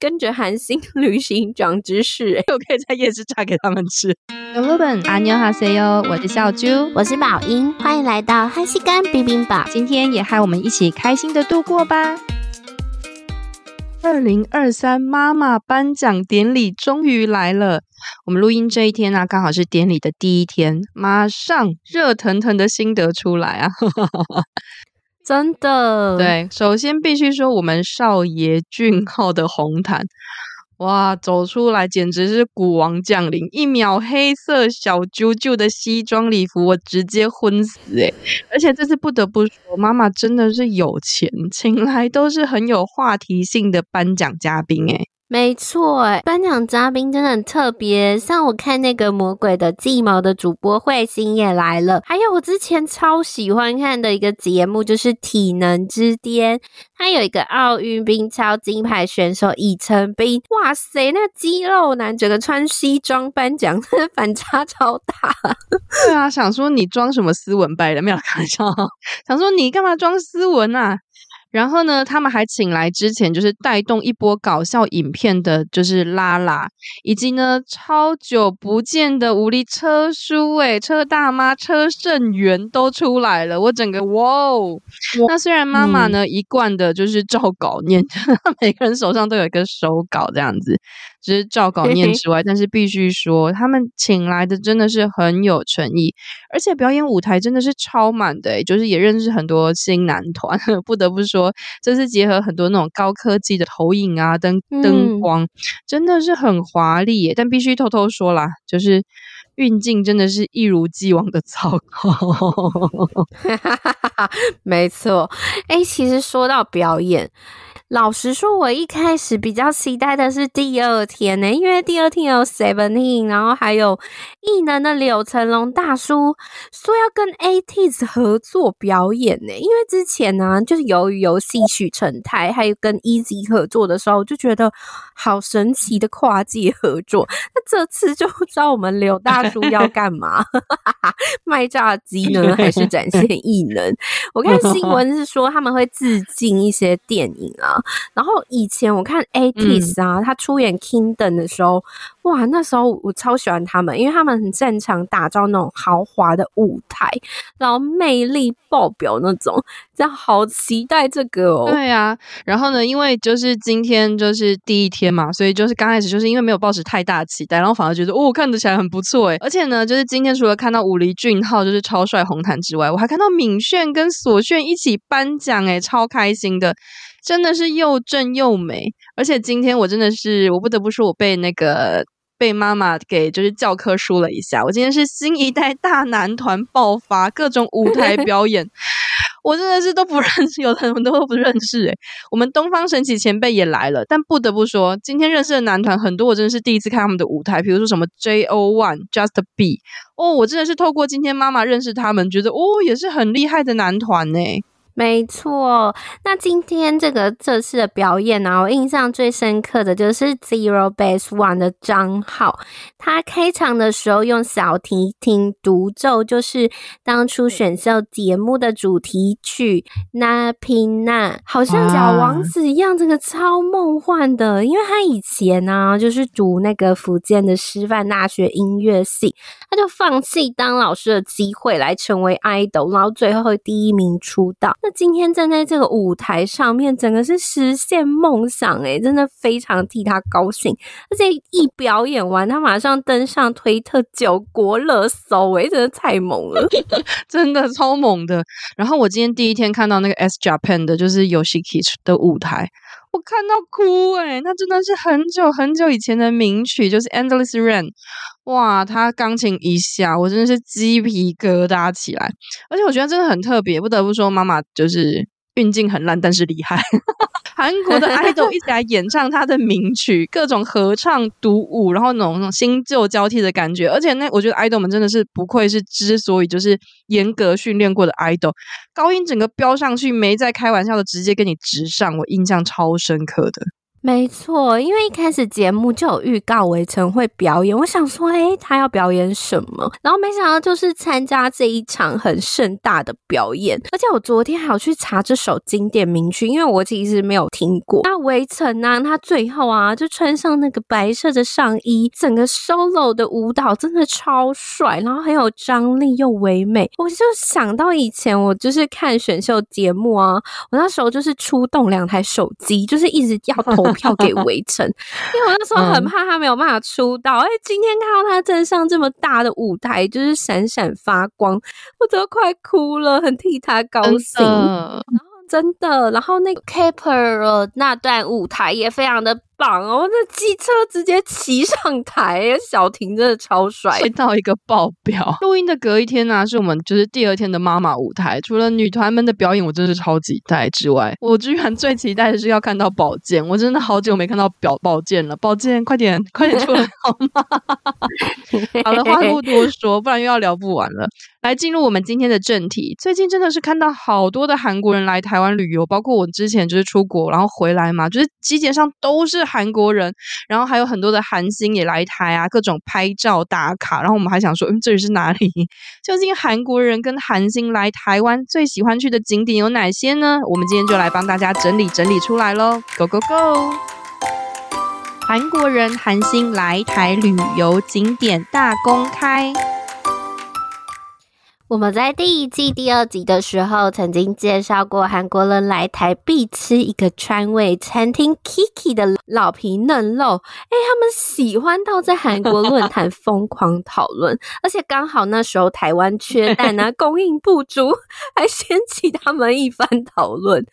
跟着韩星旅行长知识，又可以在夜市炸给他们吃。小伙伴，阿牛哈塞哟，我是小猪，我是宝英，欢迎来到韩西干冰冰堡，今天也和我们一起开心的度过吧。二零二三妈妈颁奖典礼终于来了，我们录音这一天呢、啊，刚好是典礼的第一天，马上热腾腾的心得出来啊！真的，对，首先必须说我们少爷俊浩的红毯，哇，走出来简直是古王降临，一秒黑色小啾啾的西装礼服，我直接昏死诶，而且这次不得不说，妈妈真的是有钱，请来都是很有话题性的颁奖嘉宾诶。没错，诶颁奖嘉宾真的很特别。像我看那个魔鬼的计谋的主播慧心也来了，还有我之前超喜欢看的一个节目，就是《体能之巅》，他有一个奥运冰超金牌选手李成斌，哇塞，那肌肉男整个穿西装颁奖，反差超大。对啊，想说你装什么斯文败类？没有开玩笑，想说你干嘛装斯文啊？然后呢，他们还请来之前就是带动一波搞笑影片的，就是拉拉，以及呢超久不见的无力车叔，诶车大妈车胜元都出来了，我整个哇哦！那虽然妈妈呢、嗯、一贯的就是照稿 念，每个人手上都有一个手稿这样子。只是照稿念之外，但是必须说，他们请来的真的是很有诚意，而且表演舞台真的是超满的，就是也认识很多新男团。不得不说，这次结合很多那种高科技的投影啊、灯灯光，真的是很华丽。但必须偷偷说啦，就是运镜真的是一如既往的糟糕。没错，哎，其实说到表演。老实说，我一开始比较期待的是第二天呢，因为第二天有 Seventeen，然后还有艺能的柳成龙大叔说要跟 ATEEZ 合作表演呢。因为之前呢，就是由于有戏曲成泰，还有跟 EZ 合作的时候，我就觉得好神奇的跨界合作。那这次就不知道我们柳大叔要干嘛，卖炸鸡呢，还是展现 异能？我看新闻是说他们会致敬一些电影啊。然后以前我看 ATEEZ 啊，他出演 Kingdom 的时候，哇，那时候我超喜欢他们，因为他们很擅长打造那种豪华的舞台，然后魅力爆表那种，这样好期待这个哦。对啊，然后呢，因为就是今天就是第一天嘛，所以就是刚开始就是因为没有抱持太大期待，然后反而觉得哦，看得起来很不错诶。而且呢，就是今天除了看到武力俊浩就是超帅红毯之外，我还看到敏炫跟索炫一起颁奖诶，超开心的。真的是又正又美，而且今天我真的是，我不得不说，我被那个被妈妈给就是教科书了一下。我今天是新一代大男团爆发，各种舞台 表演，我真的是都不认识，有的很多都不认识诶。我们东方神起前辈也来了，但不得不说，今天认识的男团很多，我真的是第一次看他们的舞台，比如说什么 J O One、Just B，哦，我真的是透过今天妈妈认识他们，觉得哦，也是很厉害的男团呢。没错，那今天这个这次的表演呢、啊，我印象最深刻的就是 Zero Base One 的张浩，他开场的时候用小提琴独奏，就是当初选秀节目的主题曲《那平那》，好像小王子一样，这个超梦幻的。因为他以前呢、啊，就是读那个福建的师范大学音乐系，他就放弃当老师的机会来成为 idol，然后最后会第一名出道。今天站在这个舞台上面，整个是实现梦想诶，真的非常替他高兴。而且一表演完，他马上登上推特九国热搜诶，真的太猛了，真的超猛的。然后我今天第一天看到那个 S Japan 的，就是 Yoshiki 的舞台，我看到哭诶，那真的是很久很久以前的名曲，就是 Endless Rain。哇，他钢琴一下，我真的是鸡皮疙瘩起来，而且我觉得真的很特别，不得不说，妈妈就是运镜很烂，但是厉害。韩国的 idol 一起来演唱他的名曲，各种合唱、独舞，然后那种那种新旧交替的感觉，而且那我觉得 idol 们真的是不愧是之所以就是严格训练过的 idol，高音整个飙上去，没在开玩笑的，直接跟你直上，我印象超深刻的。没错，因为一开始节目就有预告围城会表演，我想说，诶，他要表演什么？然后没想到就是参加这一场很盛大的表演，而且我昨天还有去查这首经典名曲，因为我其实没有听过。那围城呢，他最后啊就穿上那个白色的上衣，整个 solo 的舞蹈真的超帅，然后很有张力又唯美。我就想到以前我就是看选秀节目啊，我那时候就是出动两台手机，就是一直要投。票给围城，因为我那时候很怕他没有办法出道。哎、嗯，今天看到他站上这么大的舞台，就是闪闪发光，我都快哭了，很替他高兴。然后真的，然后那个 K-pop 那段舞台也非常的。棒哦！那机车直接骑上台，小婷真的超帅，帅到一个爆表。录音的隔一天呢、啊，是我们就是第二天的妈妈舞台。除了女团们的表演，我真的是超期待之外，我居然最期待的是要看到宝剑。我真的好久没看到表宝剑了，宝剑快点快点出来 好吗？好了，话不多说，不然又要聊不完了。来进入我们今天的正题。最近真的是看到好多的韩国人来台湾旅游，包括我之前就是出国然后回来嘛，就是基本上都是。韩国人，然后还有很多的韩星也来台啊，各种拍照打卡。然后我们还想说，嗯，这里是哪里？究竟韩国人跟韩星来台湾最喜欢去的景点有哪些呢？我们今天就来帮大家整理整理出来喽！Go go go！韩国人、韩星来台旅游景点大公开。我们在第一季第二集的时候，曾经介绍过韩国人来台必吃一个川味餐厅 Kiki 的老皮嫩肉，诶他们喜欢到在韩国论坛疯狂讨论，而且刚好那时候台湾缺蛋啊，供应不足，还掀起他们一番讨论。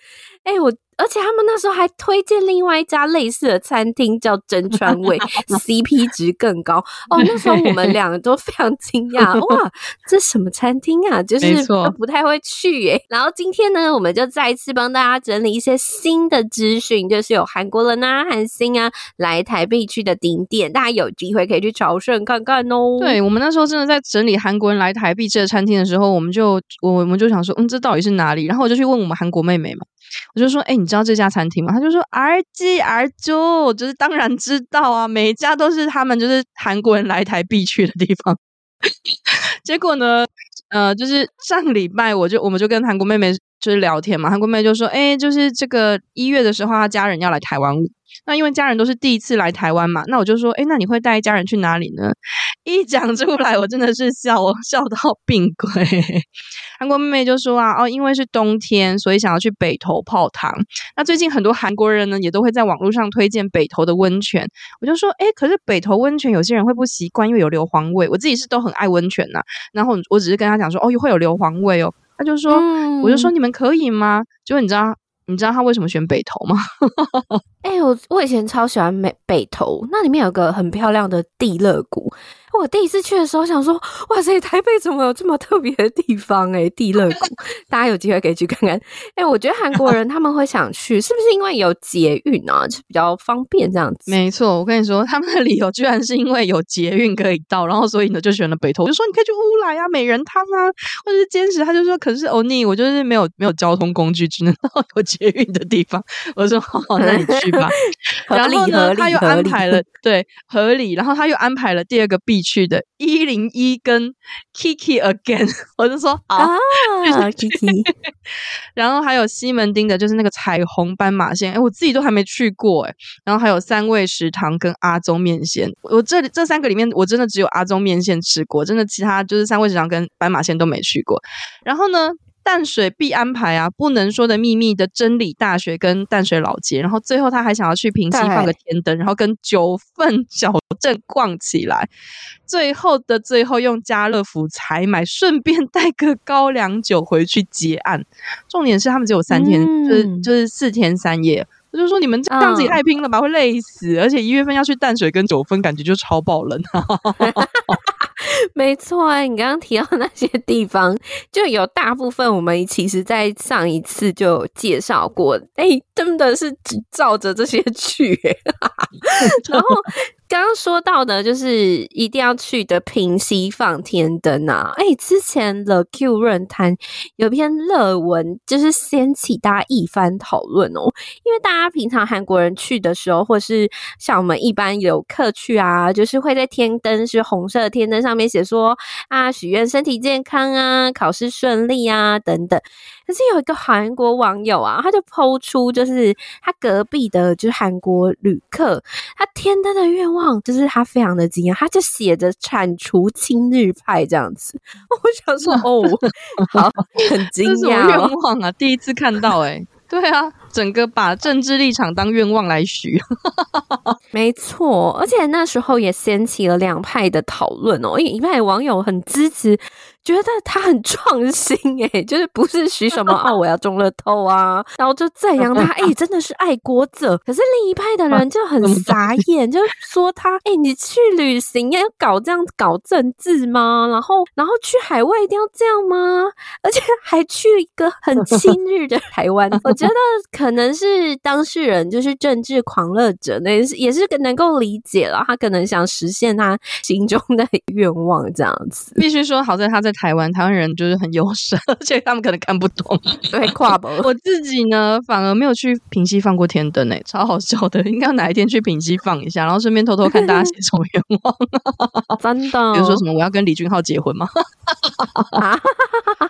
诶我。而且他们那时候还推荐另外一家类似的餐厅，叫真川味，CP 值更高哦。那时候我们两个都非常惊讶，哇，这什么餐厅啊？就是都不太会去耶。然后今天呢，我们就再一次帮大家整理一些新的资讯，就是有韩国人啊、韩星啊来台必去的景点，大家有机会可以去朝圣看看哦。对，我们那时候真的在整理韩国人来台必吃的餐厅的时候，我们就我我们就想说，嗯，这到底是哪里？然后我就去问我们韩国妹妹嘛，我就说，哎，你知道这家餐厅吗？他就说，RGRG，，就是当然知道啊，每一家都是他们就是韩国人来台必去的地方。结果呢，呃，就是上礼拜我就我们就跟韩国妹妹就是聊天嘛，韩国妹就说，哎，就是这个一月的时候，她家人要来台湾。那因为家人都是第一次来台湾嘛，那我就说，诶，那你会带家人去哪里呢？一讲出来，我真的是笑 笑到病鬼。韩国妹妹就说啊，哦，因为是冬天，所以想要去北投泡汤。那最近很多韩国人呢，也都会在网络上推荐北投的温泉。我就说，诶，可是北投温泉有些人会不习惯，因为有硫磺味。我自己是都很爱温泉呐，然后我只是跟他讲说，哦，会有硫磺味哦。他就说，嗯、我就说你们可以吗？结果你知道。你知道他为什么选北投吗？哎、欸，我我以前超喜欢北北投，那里面有个很漂亮的地热谷。我第一次去的时候想说，哇塞，台北怎么有这么特别的地方？欸？哎，地热谷，大家有机会可以去看看。哎、欸，我觉得韩国人他们会想去，是不是因为有捷运啊，就比较方便这样子？没错，我跟你说，他们的理由居然是因为有捷运可以到，然后所以呢就选了北投。我就说你可以去乌来啊、美人汤啊，或者是坚持。他就说，可是欧尼，我就是没有没有交通工具，只能到有捷运的地方。我说好，好，那你去吧。然后呢，他又安排了对合理，然后他又安排了第二个必去的一零一跟 Kiki Again，我就说好啊，Kiki。然后还有西门町的，就是那个彩虹斑马线，哎，我自己都还没去过哎。然后还有三味食堂跟阿宗面线，我这里这三个里面，我真的只有阿宗面线吃过，真的其他就是三味食堂跟斑马线都没去过。然后呢，淡水必安排啊，不能说的秘密的真理大学跟淡水老街，然后最后他还想要去平溪放个天灯，然后跟九份小镇逛起来，最后的最后用家乐福采买，顺便带个高粱酒回去结案。重点是他们只有三天，嗯、就是就是四天三夜。我就说你们这样子也太拼了吧，会累死！而且一月份要去淡水跟九份，感觉就超爆冷。没错啊，你刚刚提到那些地方，就有大部分我们其实在上一次就有介绍过，哎，真的是照着这些去。然后刚刚说到的，就是一定要去的平溪放天灯啊！哎、之前 The Q 论坛有篇热文，就是掀起大家一番讨论哦。因为大家平常韩国人去的时候，或是像我们一般游客去啊，就是会在天灯是红色天灯上面写说啊，许愿身体健康啊，考试顺利啊等等。可是有一个韩国网友啊，他就 po 出，就是他隔壁的，就是韩国旅客，他天真的愿望就是他非常的惊讶，他就写着铲除亲日派这样子。我想说，哦，好，很惊讶，哦，愿望啊，第一次看到，欸，诶 对啊，整个把政治立场当愿望来许，没错，而且那时候也掀起了两派的讨论哦，因为一派网友很支持。觉得他很创新诶、欸、就是不是许什么 哦，我要中乐透啊，然后就赞扬他诶、欸、真的是爱国者。可是另一派的人就很傻眼，就说他诶、欸、你去旅行要搞这样搞政治吗？然后然后去海外一定要这样吗？而且还去一个很亲日的台湾，我觉得可能是当事人就是政治狂热者，那也是也是能够理解了，他可能想实现他心中的愿望这样子。必须说，好在他在。台湾台湾人就是很友善，而且他们可能看不懂。对，跨博。我自己呢，反而没有去平溪放过天灯诶，超好笑的。应该哪一天去平溪放一下，然后顺便偷偷看大家写什么愿望。真的，比如说什么我要跟李俊浩结婚吗？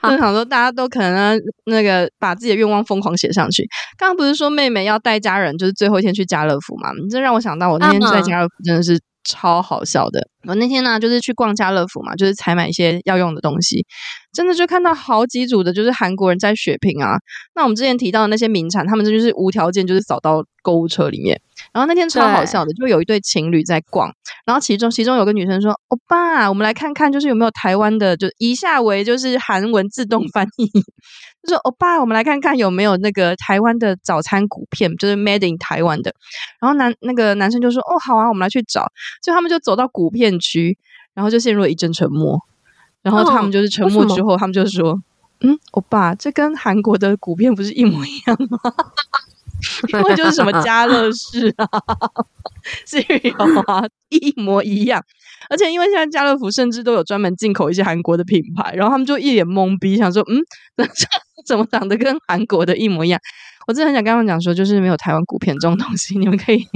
就想说大家都可能那个把自己的愿望疯狂写上去。刚刚不是说妹妹要带家人，就是最后一天去家乐福嘛？你这让我想到我那天在家乐福真的是。超好笑的！我那天呢，就是去逛家乐福嘛，就是采买一些要用的东西，真的就看到好几组的，就是韩国人在血拼啊。那我们之前提到的那些名产，他们这就是无条件就是扫到购物车里面。然后那天超好笑的，就有一对情侣在逛，然后其中其中有个女生说：“欧巴，我们来看看，就是有没有台湾的，就以下为就是韩文自动翻译。”就说欧巴，我们来看看有没有那个台湾的早餐谷片，就是 made in 台湾的。然后男那个男生就说：“哦，好啊，我们来去找。”就他们就走到谷片区，然后就陷入了一阵沉默。然后他们就是沉默之后，哦、他们就说：“嗯，欧巴，这跟韩国的谷片不是一模一样吗？因为就是什么家乐士啊、是有啊，一模一样。而且因为现在家乐福甚至都有专门进口一些韩国的品牌，然后他们就一脸懵逼，想说：嗯，怎么长得跟韩国的一模一样？我真的很想跟他们讲说，就是没有台湾股片这种东西，你们可以。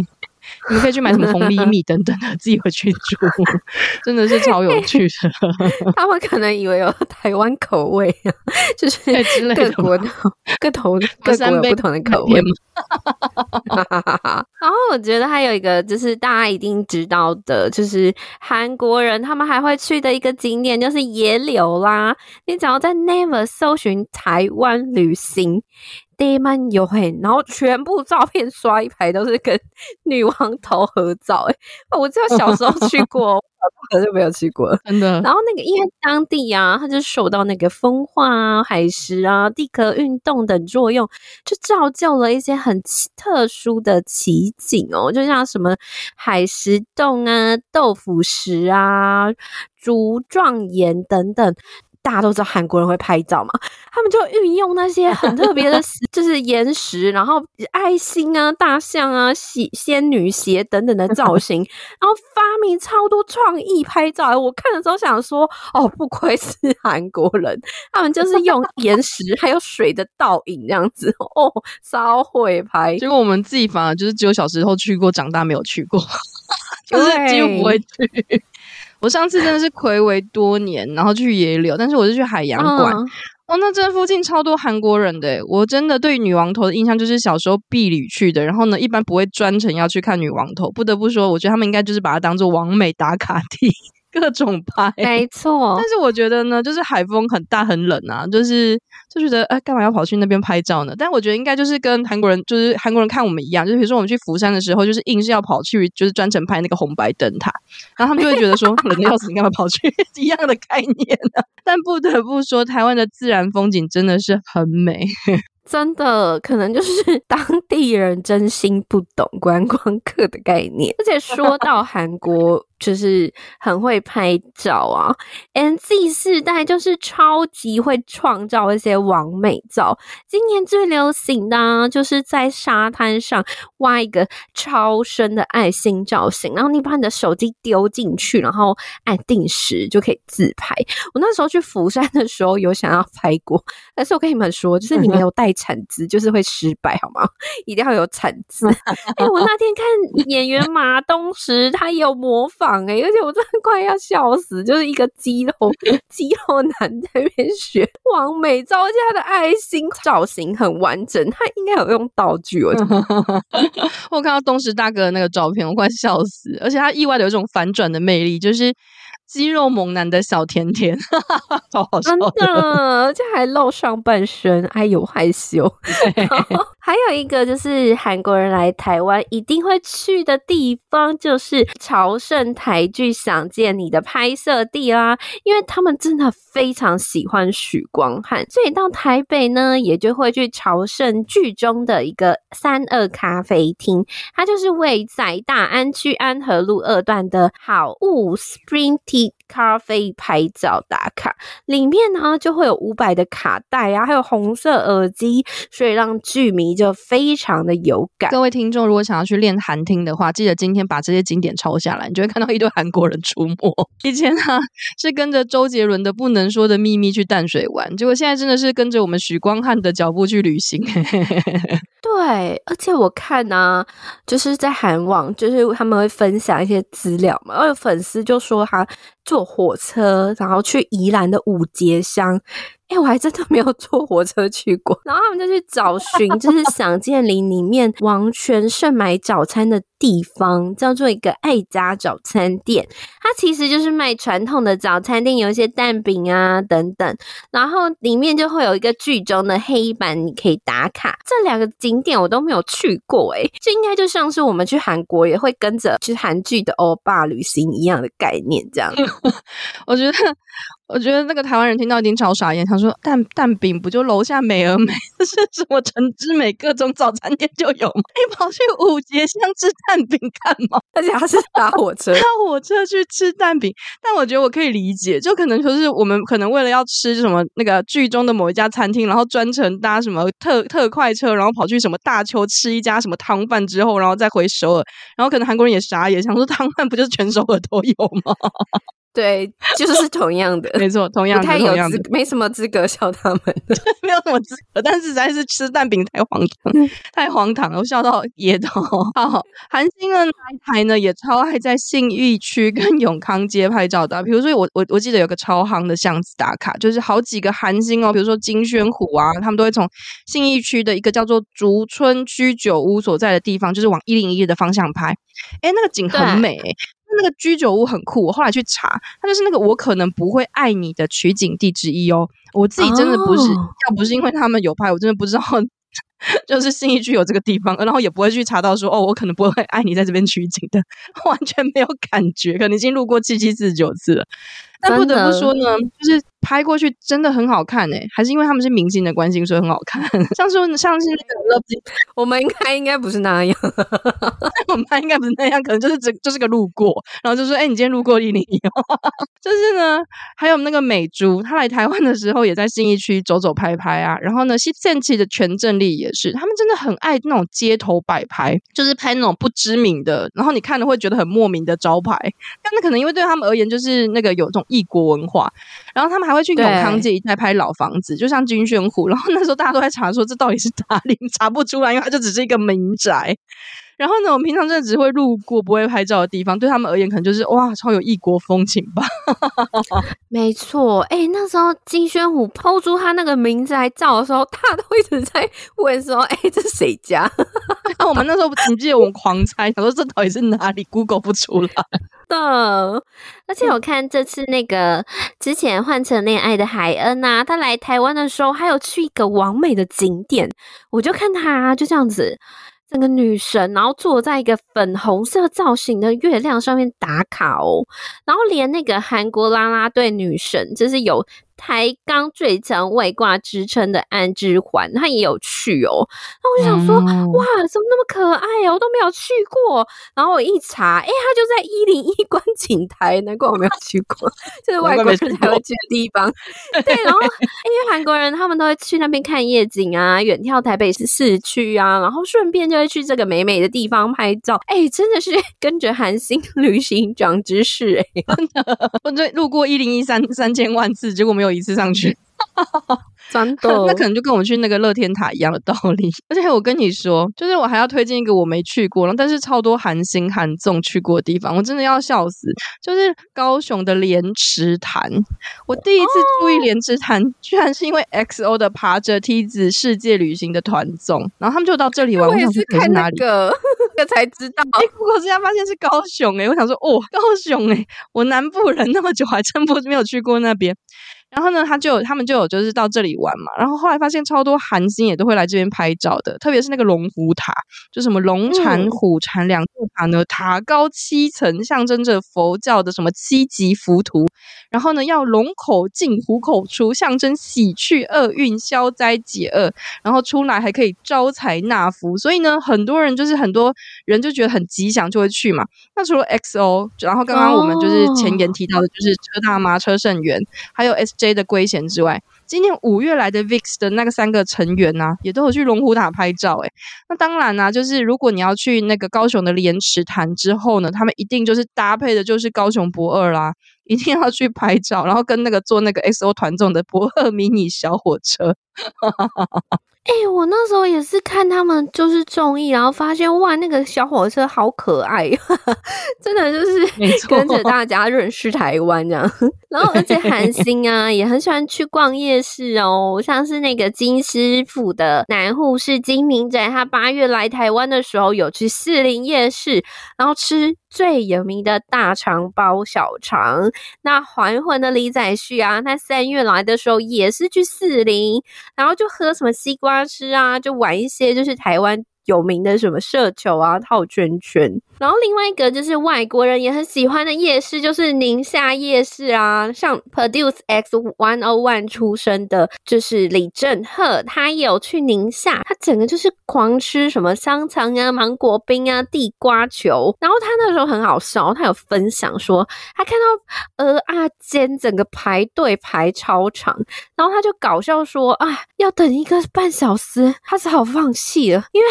你们可以去买什么红米米 等等的，自己回去煮，真的是超有趣的。他们可能以为有台湾口味，就是各国的各头各国有不同的口味。然后我觉得还有一个就是大家一定知道的，就是韩国人他们还会去的一个景点就是野柳啦。你只要在 Never 搜寻台湾旅行。地满有嘿，然后全部照片刷一排都是跟女王头合照，哎，我只有小时候去过，小时候没有去过，真的。然后那个因为当地啊，它就受到那个风化啊、海蚀啊、地壳运动等作用，就造就了一些很特殊的奇景哦，就像什么海蚀洞啊、豆腐石啊、竹状岩等等。大家都知道韩国人会拍照嘛，他们就运用那些 很特别的，就是岩石，然后爱心啊、大象啊、仙仙女鞋等等的造型，然后发明超多创意拍照。我看的时候想说，哦，不愧是韩国人，他们就是用岩石还有水的倒影这样子，哦，超会拍。结果我们自己反而就是只有小时候去过，长大没有去过，就是几乎不会去。我上次真的是暌违多年，然后去野柳，但是我是去海洋馆。哦，哦，那这附近超多韩国人的。我真的对女王头的印象就是小时候避旅去的，然后呢，一般不会专程要去看女王头。不得不说，我觉得他们应该就是把它当做完美打卡地。各种拍，没错。但是我觉得呢，就是海风很大很冷啊，就是就觉得哎，干嘛要跑去那边拍照呢？但我觉得应该就是跟韩国人，就是韩国人看我们一样，就是比如说我们去釜山的时候，就是硬是要跑去，就是专程拍那个红白灯塔，然后他们就会觉得说冷的要死，你干嘛跑去？一样的概念啊。但不得不说，台湾的自然风景真的是很美。真的，可能就是当地人真心不懂观光客的概念。而且说到韩国，就是很会拍照啊，and Z 世代就是超级会创造一些完美照。今年最流行的啊，就是在沙滩上挖一个超深的爱心造型，然后你把你的手机丢进去，然后按定时就可以自拍。我那时候去釜山的时候有想要拍过，但是我跟你们说，就是你没有带铲子，就是会失败，好吗？一定要有铲子。哎、欸，我那天看演员马东石，他有模仿。哎、欸，而且我真的快要笑死，就是一个肌肉 肌肉男在那边学完美照，而且他的爱心造型很完整，他应该有用道具。我 我看到东石大哥的那个照片，我快笑死，而且他意外的有一种反转的魅力，就是。肌肉猛男的小甜甜，超好笑的，真的，而且还露上半身，哎呦害羞。还有一个就是韩国人来台湾一定会去的地方，就是朝圣台剧《想见你》的拍摄地啦，因为他们真的非常喜欢许光汉，所以到台北呢，也就会去朝圣剧中的一个三二咖啡厅，它就是位在大安区安和路二段的好物 Spring Tea。咖啡拍照打卡，里面呢就会有伍佰的卡带啊，还有红色耳机，所以让剧迷就非常的有感。各位听众，如果想要去练韩听的话，记得今天把这些景点抄下来，你就会看到一堆韩国人出没。以前啊是跟着周杰伦的《不能说的秘密》去淡水玩，结果现在真的是跟着我们许光汉的脚步去旅行。对，而且我看呢、啊，就是在韩网，就是他们会分享一些资料嘛，然后有粉丝就说他坐火车，然后去宜兰的五节乡。哎、我还真的没有坐火车去过，然后他们就去找寻，就是想见你里面王权胜买早餐的地方，叫做一个爱家早餐店。它其实就是卖传统的早餐店，有一些蛋饼啊等等，然后里面就会有一个剧中的黑板，你可以打卡。这两个景点我都没有去过、欸，哎，这应该就像是我们去韩国也会跟着去韩剧的欧巴旅行一样的概念，这样。我觉得。我觉得那个台湾人听到一定超傻眼，想说蛋蛋饼不就楼下美而美，这 是什么陈之美各种早餐店就有吗？你跑去五节乡吃蛋饼干嘛？而且他是搭火车，搭火车去吃蛋饼。但我觉得我可以理解，就可能说是我们可能为了要吃什么那个剧中的某一家餐厅，然后专程搭什么特特快车，然后跑去什么大邱吃一家什么汤饭之后，然后再回首尔。然后可能韩国人也傻眼，想说汤饭不就是全首尔都有吗？对，就是同样的，没错，同样的，太有资，没什么资格笑他们，没有什么资格，但是实在是吃蛋饼太荒唐，太荒唐了，我笑到噎到。好，韩星呢，台台呢也超爱在信义区跟 永康街拍照的，比如说我我我记得有个超夯的巷子打卡，就是好几个韩星哦，比如说金宣虎啊，他们都会从信义区的一个叫做竹村居酒屋所在的地方，就是往一零一的方向拍，哎，那个景很美。那个居酒屋很酷，我后来去查，它就是那个我可能不会爱你的取景地之一哦。我自己真的不是，哦、要不是因为他们有拍，我真的不知道，就是新一区有这个地方，然后也不会去查到说，哦，我可能不会爱你在这边取景的，完全没有感觉，可能已经路过七七四十九次了。但不得不说呢，就是拍过去真的很好看诶、欸，还是因为他们是明星的关系，所以很好看。像是像是那个，我们应该应该不是那样，我们拍应该不是那样，可能就是这就是个路过，然后就说，哎、欸，你今天路过一零一，就是呢，还有那个美珠，她来台湾的时候也在信义区走走拍拍啊。然后呢，西淀气的全正丽也是，他们真的很爱那种街头摆拍，就是拍那种不知名的，然后你看了会觉得很莫名的招牌，但那可能因为对他们而言，就是那个有这种。异国文化，然后他们还会去永康街一带拍老房子，就像金宣湖。然后那时候大家都在查说这到底是哪里，查不出来，因为它就只是一个民宅。然后呢，我们平常真的只会路过，不会拍照的地方，对他们而言可能就是哇，超有异国风情吧。没错，哎、欸，那时候金宣虎 PO 出他那个名字来照的时候，他都一直在问说，哎、欸，这是谁家？那我们那时候你记得我们狂猜，想说这到底是哪里？Google 不出来。的，而且我看这次那个之前换成恋爱的海恩啊，他来台湾的时候，还有去一个完美的景点，我就看他就这样子，整个女神，然后坐在一个粉红色造型的月亮上面打卡哦，然后连那个韩国啦啦队女神，就是有台钢最强外挂之称的安之环，他也有去哦。那我想说，嗯、哇，怎么那么可爱哦？我都没有去过。然后我一查，哎、欸，他就在一零一观景台，难怪我没有去过，就是外国人才会去的地方。对，然后因为韩国人他们都会去那边看夜景啊，远眺台北市市区啊，然后顺便就会去这个美美的地方拍照。哎、欸，真的是跟着韩星旅行长知识哎、欸，真的，我这路过一零一三三千万次，结果没有一次上去。真的，那可能就跟我们去那个乐天塔一样的道理。而且我跟你说，就是我还要推荐一个我没去过，但是超多韩星韩综去过的地方，我真的要笑死。就是高雄的莲池潭，我第一次注意莲池潭，哦、居然是因为 XO 的爬着梯子世界旅行的团综，然后他们就到这里玩。我也是看那个，这才知道。哎，不过现在发现是高雄哎、欸，我想说哦，高雄哎、欸，我南部人那么久还真不没有去过那边。然后呢，他就他们就有就是到这里玩嘛。然后后来发现超多韩星也都会来这边拍照的，特别是那个龙虎塔，就什么龙禅、虎禅两座塔呢，塔高七层，象征着佛教的什么七级浮屠。然后呢，要龙口进虎口出，象征喜去厄运、消灾解厄。然后出来还可以招财纳福，所以呢，很多人就是很多人就觉得很吉祥，就会去嘛。那除了 XO，然后刚刚我们就是前言提到的，就是车大妈、车胜元，还有 S。J 的圭贤之外，今年五月来的 VIX 的那个三个成员呢、啊，也都有去龙虎塔拍照。诶，那当然啦、啊，就是如果你要去那个高雄的莲池潭之后呢，他们一定就是搭配的就是高雄博二啦，一定要去拍照，然后跟那个坐那个 XO 团总的博二迷你小火车。哎、欸，我那时候也是看他们就是综艺，然后发现哇，那个小火车好可爱，真的就是 跟着大家认识台湾这样。然后而且韩星啊也很喜欢去逛夜市哦，像是那个金师傅的男护士金明仔，他八月来台湾的时候有去士林夜市，然后吃最有名的大肠包小肠。那还魂的李宰旭啊，他三月来的时候也是去四零，然后就喝什么西瓜。汁啊，就玩一些，就是台湾。有名的什么射球啊、套圈圈，然后另外一个就是外国人也很喜欢的夜市，就是宁夏夜市啊。像 Produce X One O One 出身的，就是李正赫，他也有去宁夏，他整个就是狂吃什么香肠啊、芒果冰啊、地瓜球。然后他那时候很好笑，他有分享说，他看到蚵仔煎整个排队排超长，然后他就搞笑说啊，要等一个半小时，他只好放弃了，因为。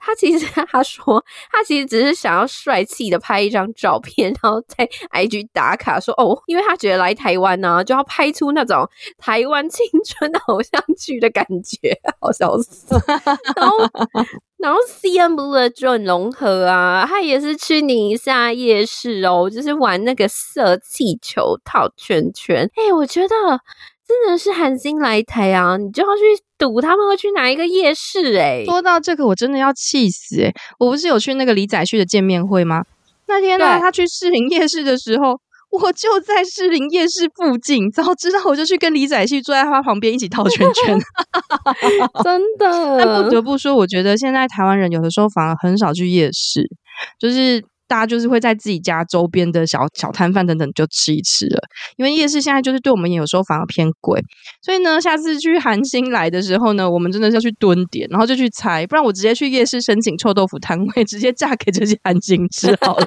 他其实 他说，他其实只是想要帅气的拍一张照片，然后在 IG 打卡说哦，因为他觉得来台湾呢、啊，就要拍出那种台湾青春偶像剧的感觉，好笑死。然后，然后 CM Blue 的准龙河啊，他也是去宁夏夜市哦，就是玩那个射气球套圈圈。哎、欸，我觉得。真的是韩星来台啊，你就要去赌他们会去哪一个夜市哎、欸。说到这个，我真的要气死哎、欸！我不是有去那个李宰旭的见面会吗？那天呢，他去士林夜市的时候，我就在士林夜市附近。早知道我就去跟李宰旭坐在他旁边一起套圈圈。真的，但不得不说，我觉得现在台湾人有的时候反而很少去夜市，就是。大家就是会在自己家周边的小小摊贩等等就吃一吃了，因为夜市现在就是对我们有时候反而偏贵，所以呢，下次去韩星来的时候呢，我们真的是要去蹲点，然后就去猜，不然我直接去夜市申请臭豆腐摊位，直接嫁给这些韩星吃好了，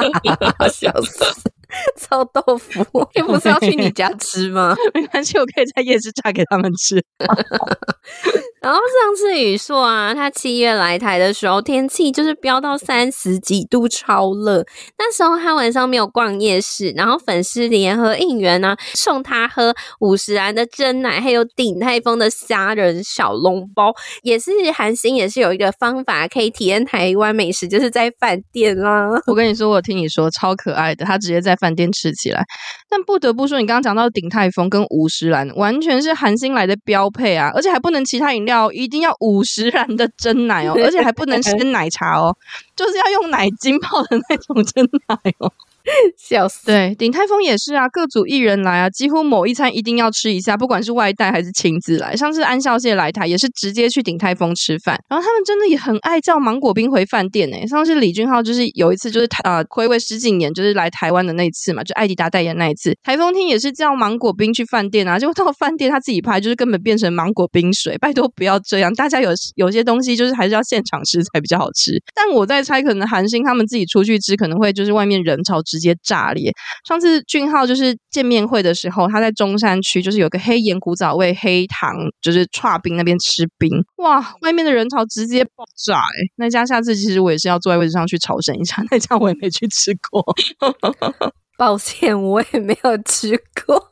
笑死。臭豆腐，又不是要去你家吃吗？没关系，我可以在夜市炸给他们吃。然后上次宇硕啊，他七月来台的时候，天气就是飙到三十几度，超热。那时候他晚上没有逛夜市，然后粉丝联合应援呢，送他喝五十岚的真奶，还有鼎泰丰的虾仁小笼包。也是韩星，也是有一个方法可以体验台湾美食，就是在饭店啦。我跟你说，我听你说超可爱的，他直接在。饭店吃起来，但不得不说，你刚刚讲到鼎泰丰跟五十岚，完全是韩星来的标配啊！而且还不能其他饮料，一定要五十岚的真奶哦，而且还不能鲜奶茶哦，就是要用奶精泡的那种真奶哦。笑死！对，鼎泰丰也是啊，各组艺人来啊，几乎某一餐一定要吃一下，不管是外带还是亲自来。上次安孝燮来台也是直接去鼎泰丰吃饭，然后他们真的也很爱叫芒果冰回饭店诶。上次李俊浩就是有一次就是呃睽违十几年就是来台湾的那一次嘛，就艾迪达代言那一次，台风厅也是叫芒果冰去饭店啊，结果到饭店他自己拍就是根本变成芒果冰水，拜托不要这样，大家有有些东西就是还是要现场吃才比较好吃。但我在猜，可能韩星他们自己出去吃可能会就是外面人潮直接炸裂。上次俊浩就是见面会的时候，他在中山区就是有个黑岩古早味黑糖，就是剉冰那边吃冰，哇，外面的人潮直接爆炸哎、那家下次其实我也是要坐在位置上去朝圣一下，那家我也没去吃过。抱歉，我也没有吃过，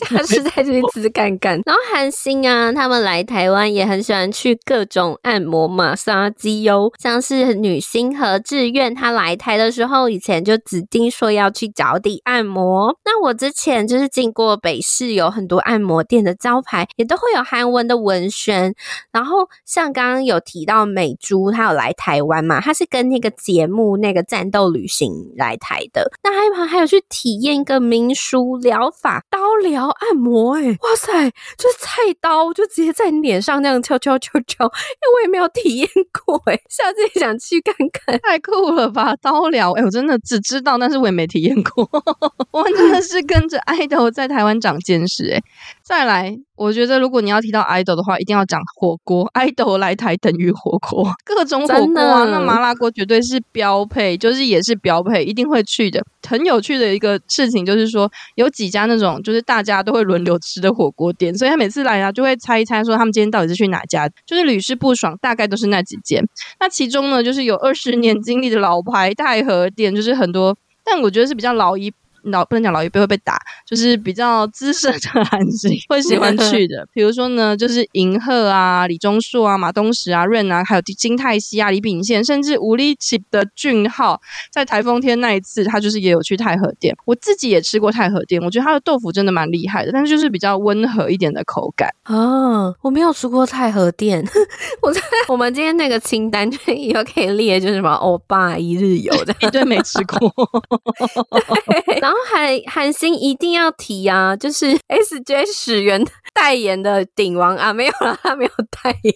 他是在这里吃看看。然后韩星啊，他们来台湾也很喜欢去各种按摩马杀鸡哟，像是女星何志愿，她来台的时候，以前就指定说要去脚底按摩。那我之前就是经过北市，有很多按摩店的招牌，也都会有韩文的文宣。然后像刚刚有提到美珠，她有来台湾嘛？她是跟那个节目那个战斗旅行来台的。那还有。还有去体验一个民俗疗法刀疗按摩，欸，哎，哇塞，就是菜刀就直接在你脸上那样敲敲敲敲，因为我也没有体验过，哎，下次也想去看看，太酷了吧！刀疗，哎，我真的只知道，但是我也没体验过，我真的是跟着爱豆在台湾长见识，哎，再来。我觉得如果你要提到 idol 的话，一定要讲火锅。idol 来台等于火锅，各种火锅啊，那麻辣锅绝对是标配，就是也是标配，一定会去的。很有趣的一个事情就是说，有几家那种就是大家都会轮流吃的火锅店，所以他每次来啊就会猜一猜，说他们今天到底是去哪家，就是屡试不爽，大概都是那几间。那其中呢，就是有二十年经历的老牌太和店，就是很多，但我觉得是比较老一。老不能讲老一辈会被打，就是比较资深的 韩星会喜欢去的。比如说呢，就是银赫啊、李钟硕啊、马东石啊、润啊，还有金泰熙啊、李秉宪，甚至吴立奇的俊浩，在台风天那一次，他就是也有去太和店。我自己也吃过太和店，我觉得他的豆腐真的蛮厉害的，但是就是比较温和一点的口感。哦，我没有吃过太和店，我在我们今天那个清单就以后可以列，就是什么欧巴一日游的，一堆没吃过。然后韩韩星一定要提啊，就是 S J 始源代言的鼎王啊，没有啦，他没有代言，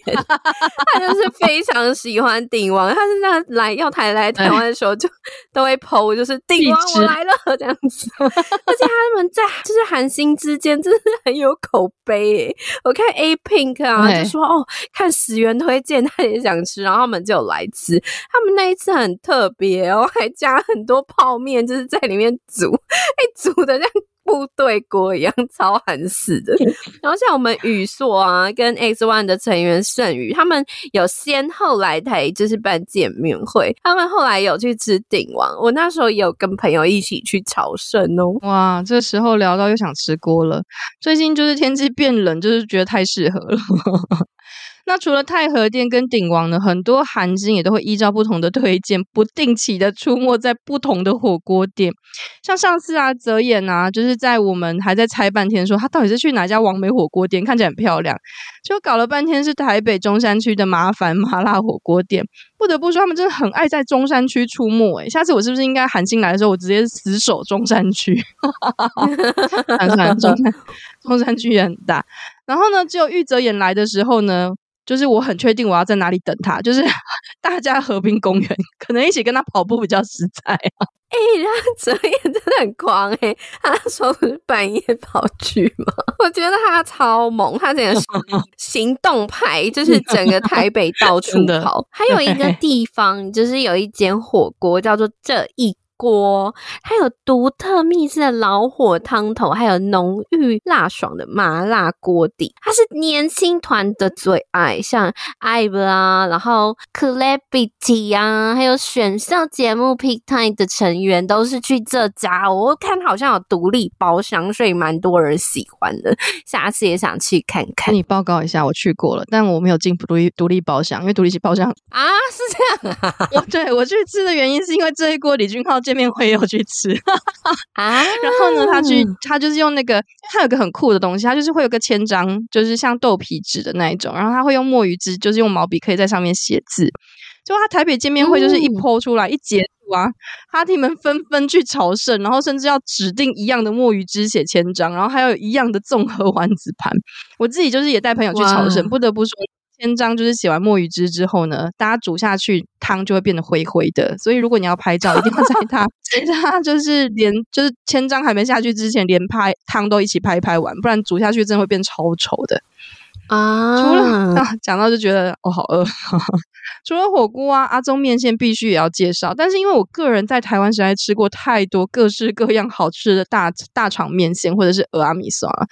他就是非常喜欢鼎王，他是那来要台来台湾的时候就都会 po，就是鼎王我来了这样子，而且他们在就是韩星之间真的是很有口碑诶，我看 A Pink 啊就说哦，看始源推荐他也想吃，然后他们就来吃，他们那一次很特别哦，还加很多泡面，就是在里面煮。哎，煮的像部队锅一样，超韩式的。然后像我们宇硕啊，跟 X One 的成员盛宇，他们有先后来台，就是办见面会。他们后来有去吃鼎王，我那时候也有跟朋友一起去朝圣哦。哇，这时候聊到又想吃锅了。最近就是天气变冷，就是觉得太适合了。那除了太和殿跟鼎王呢，很多韩星也都会依照不同的推荐，不定期的出没在不同的火锅店。像上次啊，泽演啊，就是在我们还在猜半天，说他到底是去哪家王美火锅店，看起来很漂亮，就搞了半天是台北中山区的麻烦麻辣火锅店。不得不说，他们真的很爱在中山区出没。诶，下次我是不是应该韩星来的时候，我直接死守中山区？算算中山 中山区也很大。然后呢，只有玉泽演来的时候呢。就是我很确定我要在哪里等他，就是 大家和平公园，可能一起跟他跑步比较实在啊。哎、欸，他哲也真的很狂哎、欸，他说不是半夜跑去吗？我觉得他超猛，他整个行动派，就是整个台北到处跑。还有一个地方，就是有一间火锅叫做这一。锅，还有独特秘制的老火汤头，还有浓郁辣爽的麻辣锅底，它是年轻团的最爱，像 IVE 啊，然后 Celebrity 啊，还有选秀节目 Pick Time 的成员都是去这家。我看好像有独立包厢，所以蛮多人喜欢的。下次也想去看看。跟你报告一下，我去过了，但我没有进独立独立包厢，因为独立包厢啊，是这样啊。我 对我去吃的原因是因为这一锅李俊浩见。面会又去吃啊，然后呢，他去他就是用那个，他有个很酷的东西，他就是会有个签章，就是像豆皮纸的那一种，然后他会用墨鱼汁，就是用毛笔可以在上面写字。就他台北见面会就是一 po 出来，嗯、一截图啊，哈提们纷纷去朝圣，然后甚至要指定一样的墨鱼汁写千章，然后还有一样的综合丸子盘。我自己就是也带朋友去朝圣，不得不说。签章就是写完墨鱼汁之后呢，大家煮下去汤就会变得灰灰的，所以如果你要拍照，一定要在它，在它就是连就是千章还没下去之前，连拍汤都一起拍一拍完，不然煮下去真的会变超丑的啊！除了啊，讲到就觉得哦好饿。除了火锅啊，阿宗面线必须也要介绍，但是因为我个人在台湾实在吃过太多各式各样好吃的大大肠面线或者是蚵仔面线了。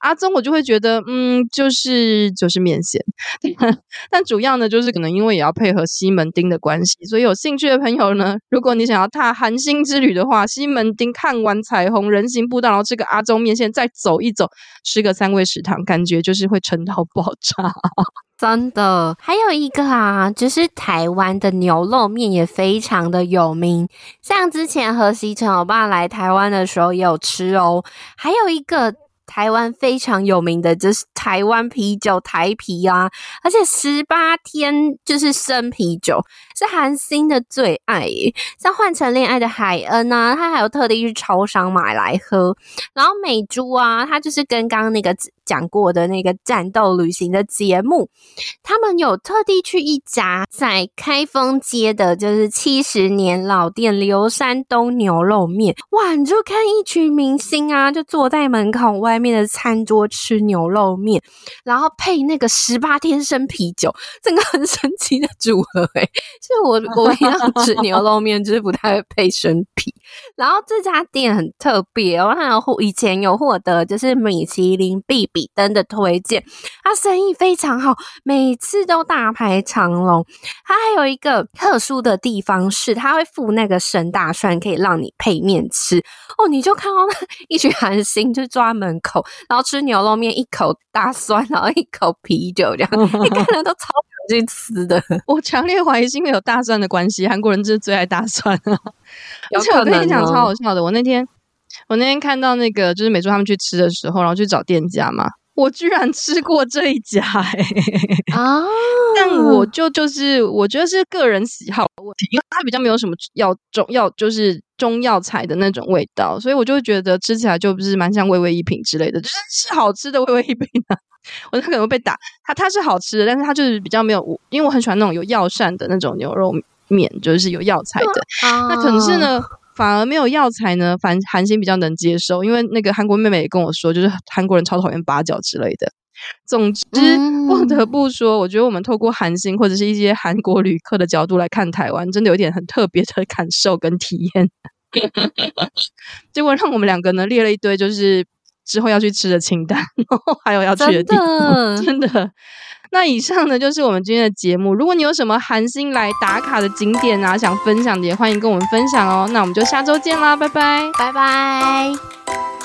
阿宗我就会觉得，嗯，就是就是面线，但主要呢，就是可能因为也要配合西门町的关系，所以有兴趣的朋友呢，如果你想要踏韩星之旅的话，西门町看完彩虹人行步道，然后吃个阿宗面线，再走一走，吃个三味食堂，感觉就是会撑到爆炸，真的。还有一个啊，就是台湾的牛肉面也非常的有名，像之前和西城欧巴来台湾的时候也有吃哦，还有一个。台湾非常有名的就是台湾啤酒台啤啊，而且十八天就是生啤酒，是韩星的最爱耶。像换成恋爱的海恩啊，他还有特地去超商买来喝。然后美珠啊，他就是跟刚刚那个。讲过的那个战斗旅行的节目，他们有特地去一家在开封街的，就是七十年老店刘山东牛肉面。哇，你就看一群明星啊，就坐在门口外面的餐桌吃牛肉面，然后配那个十八天生啤酒，整个很神奇的组合诶。就我我一样吃牛肉面，就是不太会配生啤。然后这家店很特别哦，它有以前有获得就是米其林必比登的推荐，它生意非常好，每次都大排长龙。它还有一个特殊的地方是，它会附那个生大蒜，可以让你配面吃哦。你就看到那 一群韩星就坐在门口，然后吃牛肉面，一口大蒜，然后一口啤酒，这样一个人都超想去吃的。我强烈怀疑是因为有大蒜的关系，韩国人就是最爱大蒜啊。而且我跟你讲超好笑的，我那天我那天看到那个就是美珠他们去吃的时候，然后去找店家嘛。我居然吃过这一家哎、欸、啊！但我就就是我觉得是个人喜好的问题，因为它比较没有什么药中药，就是中药材的那种味道，所以我就会觉得吃起来就不是蛮像微微一品之类的，就是是好吃的微微一品啊。我可能会被打，它它是好吃的，但是它就是比较没有，因为我很喜欢那种有药膳的那种牛肉面，就是有药材的。啊、那可是呢。反而没有药材呢，反韩星比较能接受，因为那个韩国妹妹也跟我说，就是韩国人超讨厌八角之类的。总之，不得不说，我觉得我们透过韩星或者是一些韩国旅客的角度来看台湾，真的有点很特别的感受跟体验。结果让我们两个呢列了一堆，就是之后要去吃的清单，然后还有要去的地方，真的。真的那以上呢，就是我们今天的节目。如果你有什么寒心来打卡的景点啊，想分享的，也欢迎跟我们分享哦。那我们就下周见啦，拜拜，拜拜。